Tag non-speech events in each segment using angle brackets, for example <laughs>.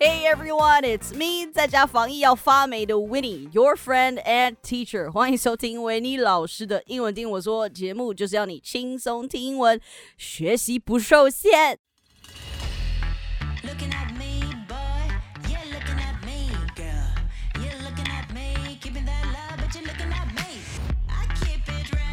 Hey everyone, it's me，在家防疫要发霉的 Winnie，your friend and teacher。欢迎收听维尼老师的英文听我说节目，就是要你轻松听英文，学习不受限。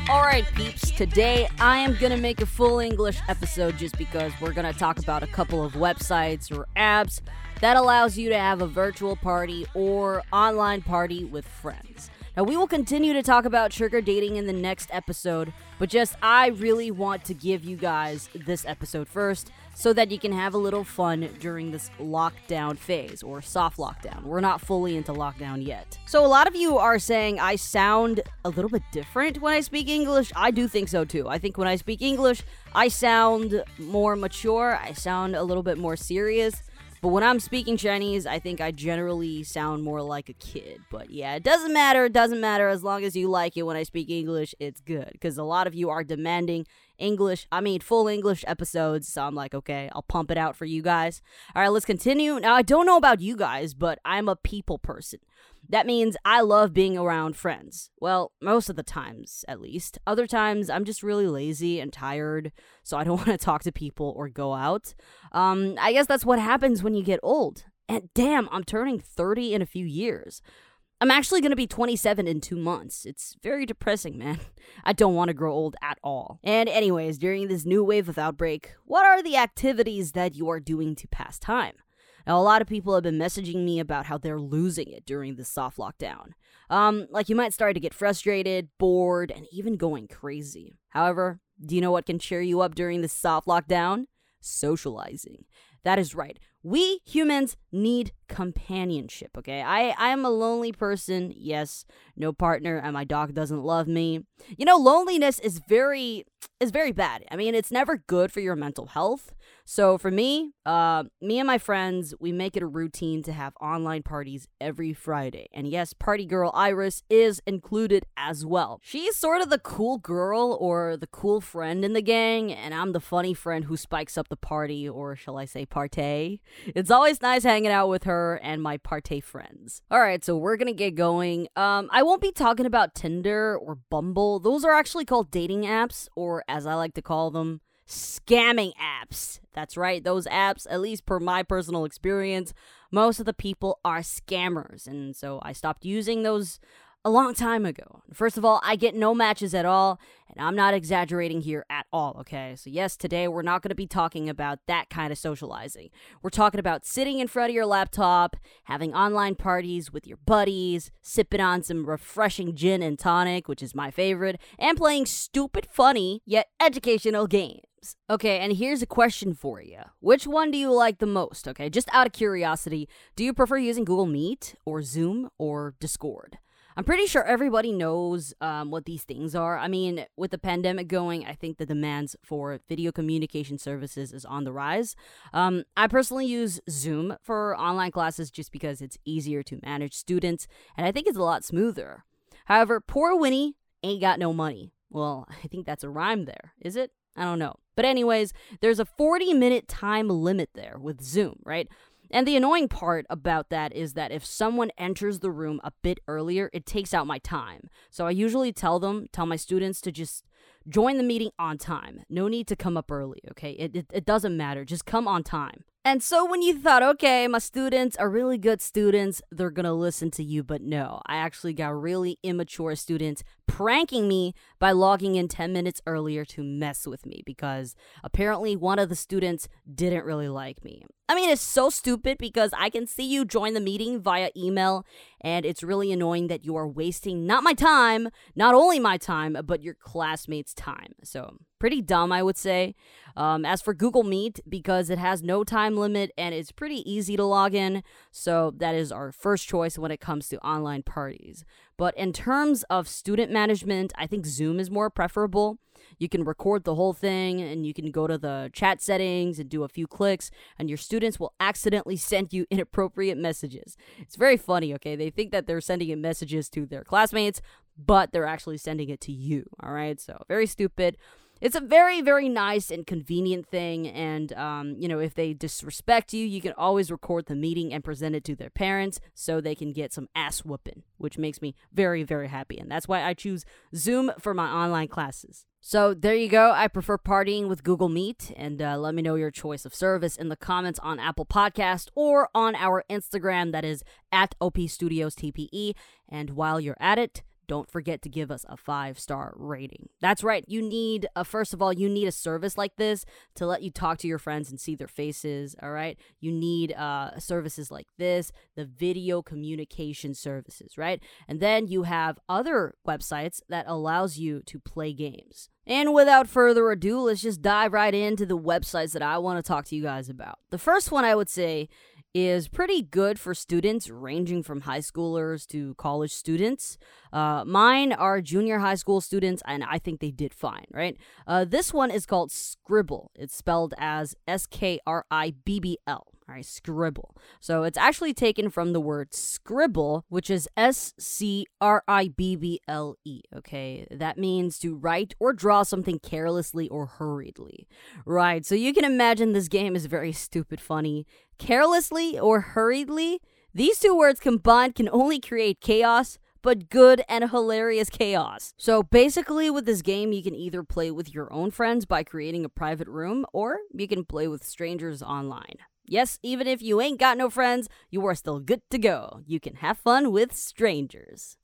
It right. Alright, peeps, today I am gonna make a full English episode just because we're gonna talk about a couple of websites or apps that allows you to have a virtual party or online party with friends. Now, we will continue to talk about sugar dating in the next episode, but just I really want to give you guys this episode first so that you can have a little fun during this lockdown phase or soft lockdown. We're not fully into lockdown yet. So, a lot of you are saying I sound a little bit different when I speak English. I do think so too. I think when I speak English, I sound more mature, I sound a little bit more serious. But when I'm speaking Chinese, I think I generally sound more like a kid. But yeah, it doesn't matter. It doesn't matter as long as you like it when I speak English. It's good because a lot of you are demanding English. I mean, full English episodes. So I'm like, okay, I'll pump it out for you guys. All right, let's continue. Now, I don't know about you guys, but I'm a people person. That means I love being around friends. Well, most of the times, at least. Other times, I'm just really lazy and tired, so I don't <laughs> want to talk to people or go out. Um, I guess that's what happens when you get old. And damn, I'm turning 30 in a few years. I'm actually going to be 27 in two months. It's very depressing, man. <laughs> I don't want to grow old at all. And, anyways, during this new wave of outbreak, what are the activities that you are doing to pass time? Now, a lot of people have been messaging me about how they're losing it during this soft lockdown. Um, like you might start to get frustrated, bored, and even going crazy. However, do you know what can cheer you up during this soft lockdown? Socializing. That is right. We humans need companionship, okay? I, I am a lonely person, yes, no partner, and my dog doesn't love me. You know, loneliness is very is very bad. I mean, it's never good for your mental health. So for me, uh, me and my friends, we make it a routine to have online parties every Friday. And yes, party girl Iris is included as well. She's sort of the cool girl or the cool friend in the gang, and I'm the funny friend who spikes up the party, or shall I say partay. It's always nice hanging out with her and my partay friends. All right, so we're gonna get going. Um, I won't be talking about Tinder or Bumble. Those are actually called dating apps, or as I like to call them, scamming apps. That's right, those apps, at least per my personal experience, most of the people are scammers. And so I stopped using those a long time ago. First of all, I get no matches at all, and I'm not exaggerating here at all, okay? So, yes, today we're not going to be talking about that kind of socializing. We're talking about sitting in front of your laptop, having online parties with your buddies, sipping on some refreshing gin and tonic, which is my favorite, and playing stupid, funny, yet educational games. Okay, and here's a question for you. Which one do you like the most? Okay, just out of curiosity, do you prefer using Google Meet or Zoom or Discord? I'm pretty sure everybody knows um, what these things are. I mean, with the pandemic going, I think the demands for video communication services is on the rise. Um, I personally use Zoom for online classes just because it's easier to manage students, and I think it's a lot smoother. However, poor Winnie ain't got no money. Well, <laughs> I think that's a rhyme there, is it? I don't know. But, anyways, there's a 40 minute time limit there with Zoom, right? And the annoying part about that is that if someone enters the room a bit earlier, it takes out my time. So I usually tell them, tell my students to just join the meeting on time. No need to come up early, okay? It, it, it doesn't matter. Just come on time. And so when you thought, okay, my students are really good students, they're gonna listen to you, but no, I actually got really immature students pranking me by logging in 10 minutes earlier to mess with me because apparently one of the students didn't really like me. I mean, it's so stupid because I can see you join the meeting via email, and it's really annoying that you are wasting not my time, not only my time, but your classmates' time. So, pretty dumb, I would say. Um, as for Google Meet, because it has no time limit and it's pretty easy to log in, so that is our first choice when it comes to online parties. But in terms of student management, I think Zoom is more preferable. You can record the whole thing and you can go to the chat settings and do a few clicks, and your students will accidentally <laughs> send you inappropriate messages. It's very funny, okay? They think that they're sending in messages to their classmates, but they're actually sending it to you, all right? So, very stupid. It's a very, very nice and convenient thing. And, um, you know, if they disrespect you, you can always record the meeting and present it to their parents so they can get some ass whooping, which makes me very, very happy. And that's why I choose Zoom for my online classes. So there you go. I prefer partying with Google Meet, and uh, let me know your choice of service in the comments on Apple Podcast or on our Instagram that is at OP Studios TPE. And while you're at it, don't forget to give us a five star rating. That's right. You need, a, first of all, you need a service like this to let you talk to your friends and see their faces. All right. You need uh, services like this, the video communication services, right? And then you have other websites that allows you to play games. And without further ado, let's just dive right into the websites that I want to talk to you guys about. The first one I would say is pretty good for students ranging from high schoolers to college students. Uh, mine are junior high school students, and I think they did fine, right? Uh, this one is called Skribbl. It's spelled as S K R I B B L. All right, scribble. So it's actually taken from the word scribble, which is S C R I B B L E. Okay, that means to write or draw something carelessly or hurriedly. Right, so you can imagine this game is very stupid funny. Carelessly or hurriedly, these two words combined can only create chaos, but good and hilarious chaos. So basically, with this game, you can either play with your own friends by creating a private room, or you can play with strangers online. Yes, even if you ain't got no friends, you are still good to go. You can have fun with strangers.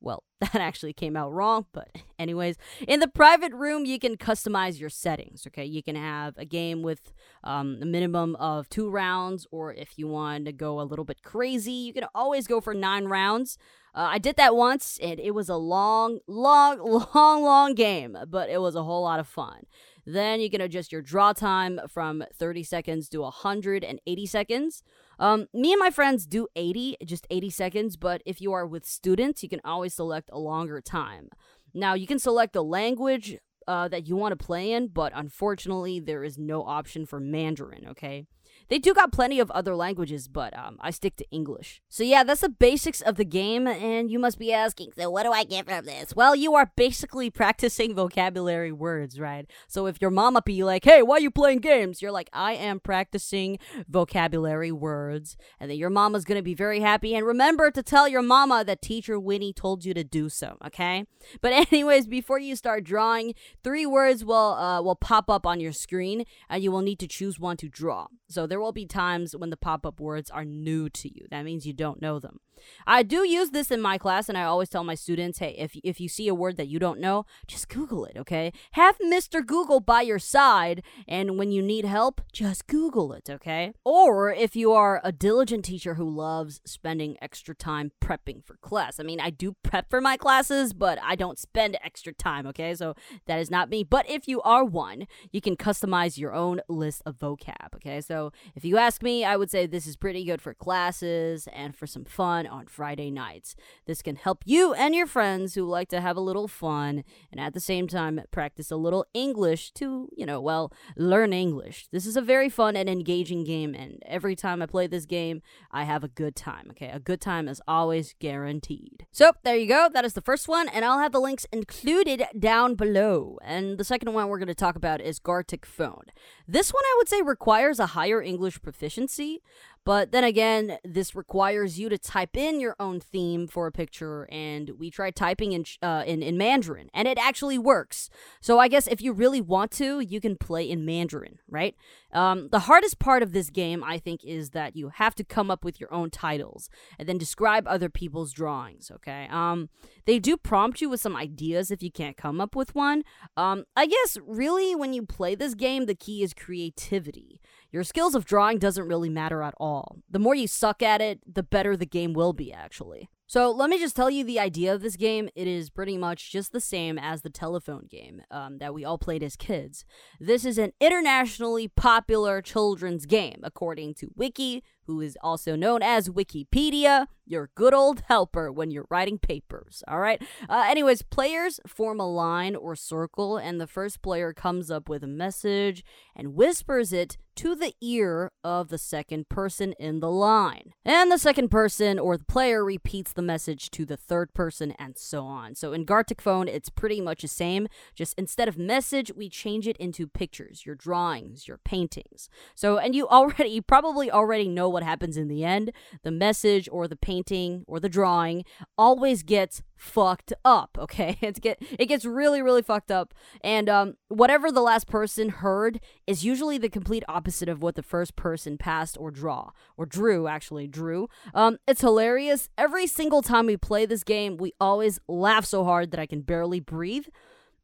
Well, <laughs> that actually came out wrong, but <laughs> anyways, in the private room, you can customize your settings. Okay, you can have a game with um, a minimum of two rounds, or if you want to go a little bit crazy, you can always go for nine rounds. Uh, I did that once, and it was a long, long, <laughs> long, long game, but it was a whole lot of fun. Then you can adjust your draw time from 30 seconds to 180 seconds. Um, me and my friends do 80, just 80 seconds, but if you are with students, you can always select a longer time. Now, you can select the language uh, that you want to play in, but unfortunately, there is no option for Mandarin, okay? They do got plenty of other languages, but um, I stick to English. So yeah, that's the basics of the game, and you must be asking, so what do I get from this? Well, you are basically <laughs> practicing vocabulary words, right? So if your mama be like, hey, why are you playing games? You're like, I am practicing vocabulary words, and then your mama's gonna be very happy. And remember to tell your mama that teacher Winnie told you to do so, okay? But <laughs> anyways, before you start drawing, three words will uh, will pop up on your screen, and you will need to choose one to draw. So there will be times when the pop up words are new to you. That means you don't know them. I do use this in my class, and I always tell my students hey, if, if you see a word that you don't know, just Google it, okay? Have Mr. Google by your side, and when you need help, just Google it, okay? Or if you are a diligent teacher who loves spending extra time prepping for class. I mean, I do prep for my classes, but I don't spend extra time, okay? So that is not me. But if you are one, you can customize your own list of vocab, okay? So if you ask me, I would say this is pretty good for classes and for some fun on Friday nights. This can help you and your friends who like to have a little fun and at the same time practice a little English to, you know, well, learn English. This is a very fun and engaging game, and every time I play this game, I have a good time, okay? A good time is always guaranteed. So, there you go. That is the first one, and I'll have the links included down below. And the second one we're going to talk about is Gartic Phone. This one I would say requires a higher English proficiency, but then again, this requires you to type in your own theme for a picture, and we tried typing in uh, in, in Mandarin, and it actually works. So I guess if you really want to, you can play in Mandarin, right? Um, the hardest part of this game, I think, is that you have to come up with your own titles and then describe other people's drawings. Okay. Um, they do prompt you with some ideas if you can't come up with one. Um, I guess really when you play this game, the key is creativity. Your skills of drawing doesn't really matter at all. The more you suck at it, the better the game will be, actually. So let me just tell you the idea of this game. It is pretty much just the same as the telephone game um, that we all played as kids. This is an internationally popular children's game, according to Wiki, who is also known as Wikipedia, your good old helper when you're writing papers. All right. Uh, anyways, players form a line or circle, and the first player comes up with a message and whispers it to the ear of the second person in the line. And the second person or the player repeats the the message to the third person, and so on. So in Gartic Phone, it's pretty much the same. Just instead of message, we change it into pictures, your drawings, your paintings. So, and you <laughs> already, you probably already know what happens in the end. The message or the painting or the drawing always gets fucked up okay <laughs> it's get it gets really really fucked up and um whatever the last person heard is usually the complete opposite of what the first person passed or draw or drew actually drew um it's hilarious every single time we play this game we always laugh so hard that i can barely breathe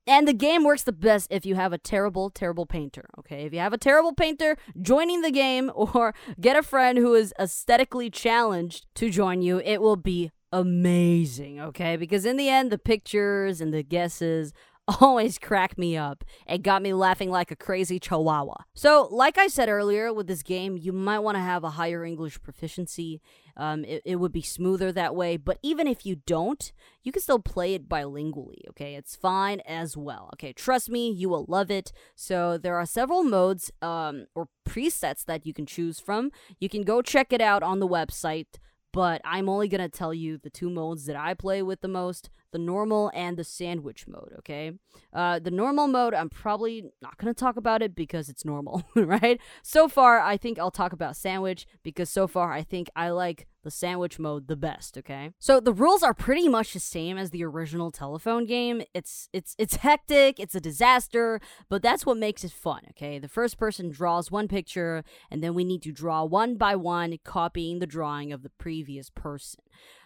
and the game works the best if you have a terrible, terrible painter. Okay, if you have a terrible painter joining the game, <laughs> or get a friend who is aesthetically challenged to join you, it will be amazing. Okay, because in the end, the pictures and the guesses always crack me up and got me laughing like a crazy chihuahua. So, like I said earlier, with this game, you might want to have a higher English proficiency. Um, it, it would be smoother that way, but even if you don't, you can still play it bilingually, okay? It's fine as well, okay? Trust me, you will love it. So, there are several modes um, or presets that you can choose from. You can go check it out on the website but I'm only gonna tell you the two modes that I play with the most the normal and the sandwich mode, okay? Uh, the normal mode, I'm probably not gonna talk about it because it's normal, <laughs> right? So far, I think I'll talk about sandwich because so far, I think I like the sandwich mode the best, okay? So the rules are pretty much the same as the original telephone game. It's it's it's hectic, it's a disaster, but that's what makes it fun, okay? The first person draws one picture and then we need to draw one by one copying the drawing of the previous person.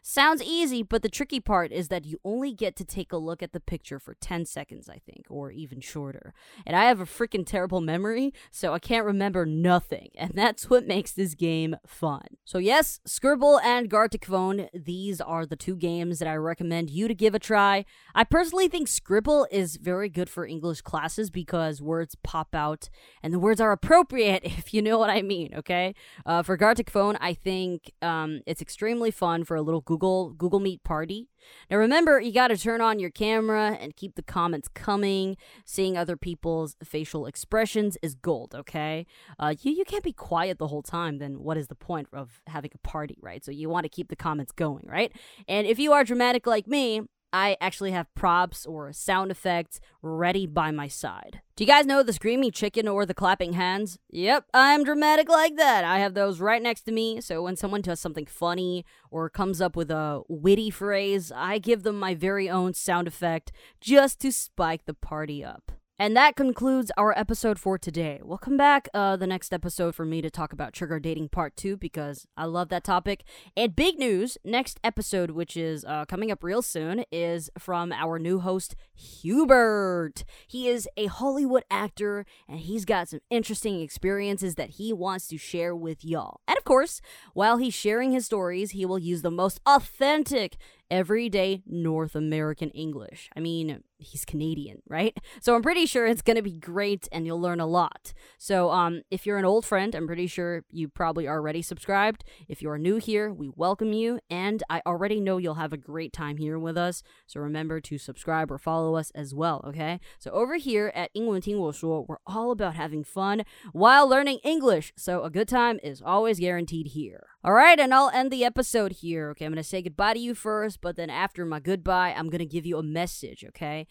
Sounds easy, but the tricky part is that you only get to take a look at the picture for 10 seconds, I think, or even shorter. And I have a freaking terrible memory, so I can't remember nothing. <laughs> And that's what makes this game fun. So, yes, Skribbl and Gartic Phone these are the two games that I recommend you to give a try. I personally think Skribbl is very good for English classes because words pop out and the words are appropriate, <laughs> if you know what I mean, okay? Uh, for Gartic Phone I think um, it's extremely fun for a little Google Google Meet party. Now remember, you got to turn on your camera and keep the comments coming. Seeing other people's facial expressions is gold. Okay, uh, you you can't be quiet the whole time. Then what is the point of having a party, right? So you want to keep the comments going, right? And if you are dramatic like me, I actually have props or sound effects ready by my side. Do you guys know the screaming chicken or the clapping hands? Yep, I'm dramatic like that. I have those right next to me, so when someone does something funny or comes up with a witty phrase, I give them my very own sound effect just to spike the party up. And that concludes our episode for today. We'll come back uh, the next episode for me to talk about sugar dating part two because I love that topic. And big news next episode, which is uh, coming up real soon, is from our new host, Hubert. He is a Hollywood actor and he's got some interesting experiences that he wants to share with y'all. And of course, while he's sharing his stories, he will use the most authentic everyday North American English. I mean, he's Canadian, right? So I'm pretty sure it's going to be great and you'll learn a lot. So um if you're an old friend, I'm pretty sure you probably already subscribed. If you're new here, we welcome you and I already know you'll have a great time here with us. So remember to subscribe or follow us as well, okay? So over here at 英文听我说, we're all about having fun while learning English. So a good time is always guaranteed here. All right, and I'll end the episode here. Okay, I'm going to say goodbye to you first, but then after my goodbye, I'm going to give you a message, okay?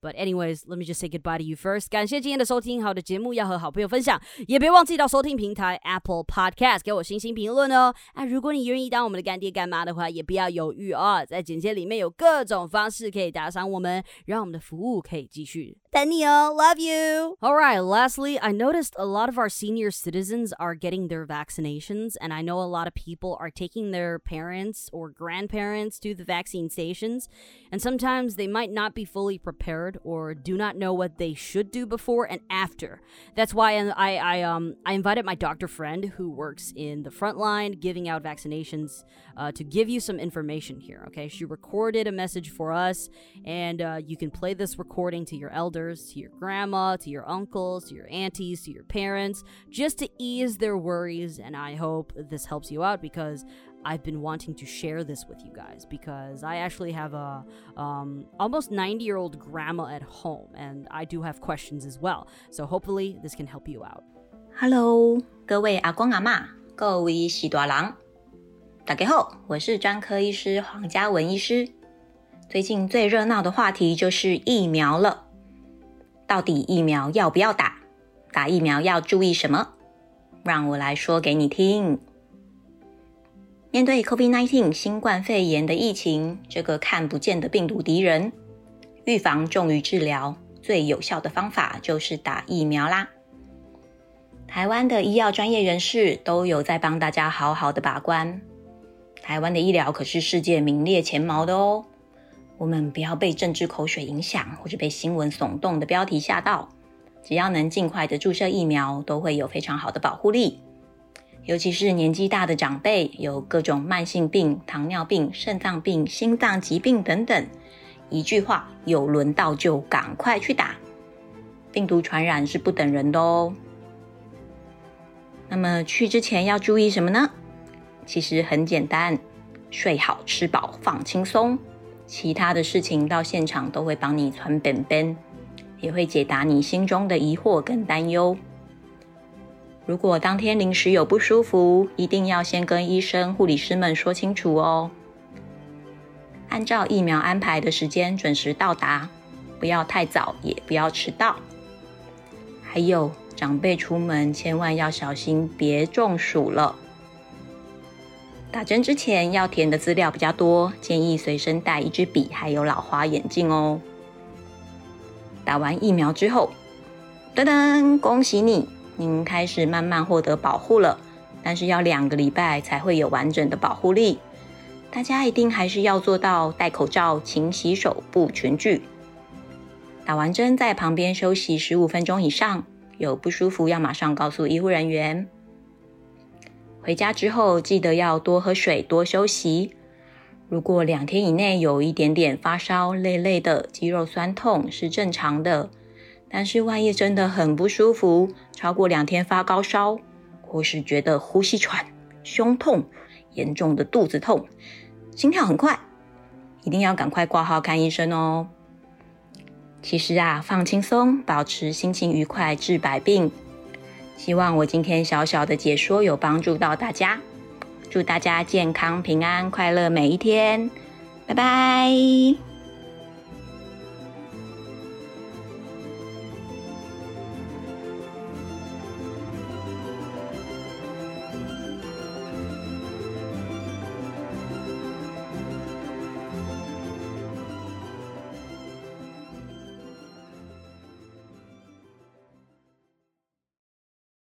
But anyways, let me just say goodbye to you first. 感谢今天的收听，好的节目要和好朋友分享，也别忘记到收听平台 Apple Podcast 给我星星评论哦。啊，如果你愿意当我们的干爹干妈的话，也不要犹豫哦，在简介里面有各种方式可以打赏我们，让我们的服务可以继续等你哦。Love you. All right. Lastly, I noticed a lot of our senior citizens are getting their vaccinations, and I know a lot of people are taking their parents or grandparents to the vaccine stations, and sometimes they might not be fully prepared or do not know what they should do before and after. That's why I, I um I invited my doctor friend who works in the front line giving out vaccinations uh, to give you some information here. Okay, she recorded a message for us, and uh, you can play this recording to your elders, to your grandma, to your uncles, to your aunties, to your parents, just to ease their worries. And I hope this helps you out because I've been wanting to share this with you guys because I actually have a um, almost 90 year old grandma at home and I do have questions as well. So hopefully this can help you out. Hello，各位阿公阿妈，各位喜多郎，大家好，我是专科医师黄佳雯医师。最近最热闹的话题就是疫苗了，到底疫苗要不要打？打疫苗要注意什么？让我来说给你听。面对 COVID-19 新冠肺炎的疫情，这个看不见的病毒敌人，预防重于治疗，最有效的方法就是打疫苗啦。台湾的医药专业人士都有在帮大家好好的把关。台湾的医疗可是世界名列前茅的哦。我们不要被政治口水影响，或者被新闻耸动的标题吓到。只要能尽快的注射疫苗，都会有非常好的保护力。尤其是年纪大的长辈，有各种慢性病、糖尿病、肾脏病、心脏疾病等等。一句话，有轮到就赶快去打。病毒传染是不等人的哦。那么去之前要注意什么呢？其实很简单，睡好、吃饱、放轻松，其他的事情到现场都会帮你传本本，也会解答你心中的疑惑跟担忧。如果当天临时有不舒服，一定要先跟医生、护理师们说清楚哦。按照疫苗安排的时间准时到达，不要太早，也不要迟到。还有长辈出门千万要小心，别中暑了。打针之前要填的资料比较多，建议随身带一支笔，还有老花眼镜哦。打完疫苗之后，噔噔，恭喜你，您开始慢慢获得保护了。但是要两个礼拜才会有完整的保护力，大家一定还是要做到戴口罩、勤洗手、不群聚。打完针在旁边休息十五分钟以上，有不舒服要马上告诉医护人员。回家之后记得要多喝水、多休息。如果两天以内有一点点发烧、累累的、肌肉酸痛是正常的，但是万一真的很不舒服，超过两天发高烧，或是觉得呼吸喘、胸痛、严重的肚子痛、心跳很快，一定要赶快挂号看医生哦。其实啊，放轻松，保持心情愉快，治百病。希望我今天小小的解说有帮助到大家，祝大家健康平安快乐每一天，拜拜。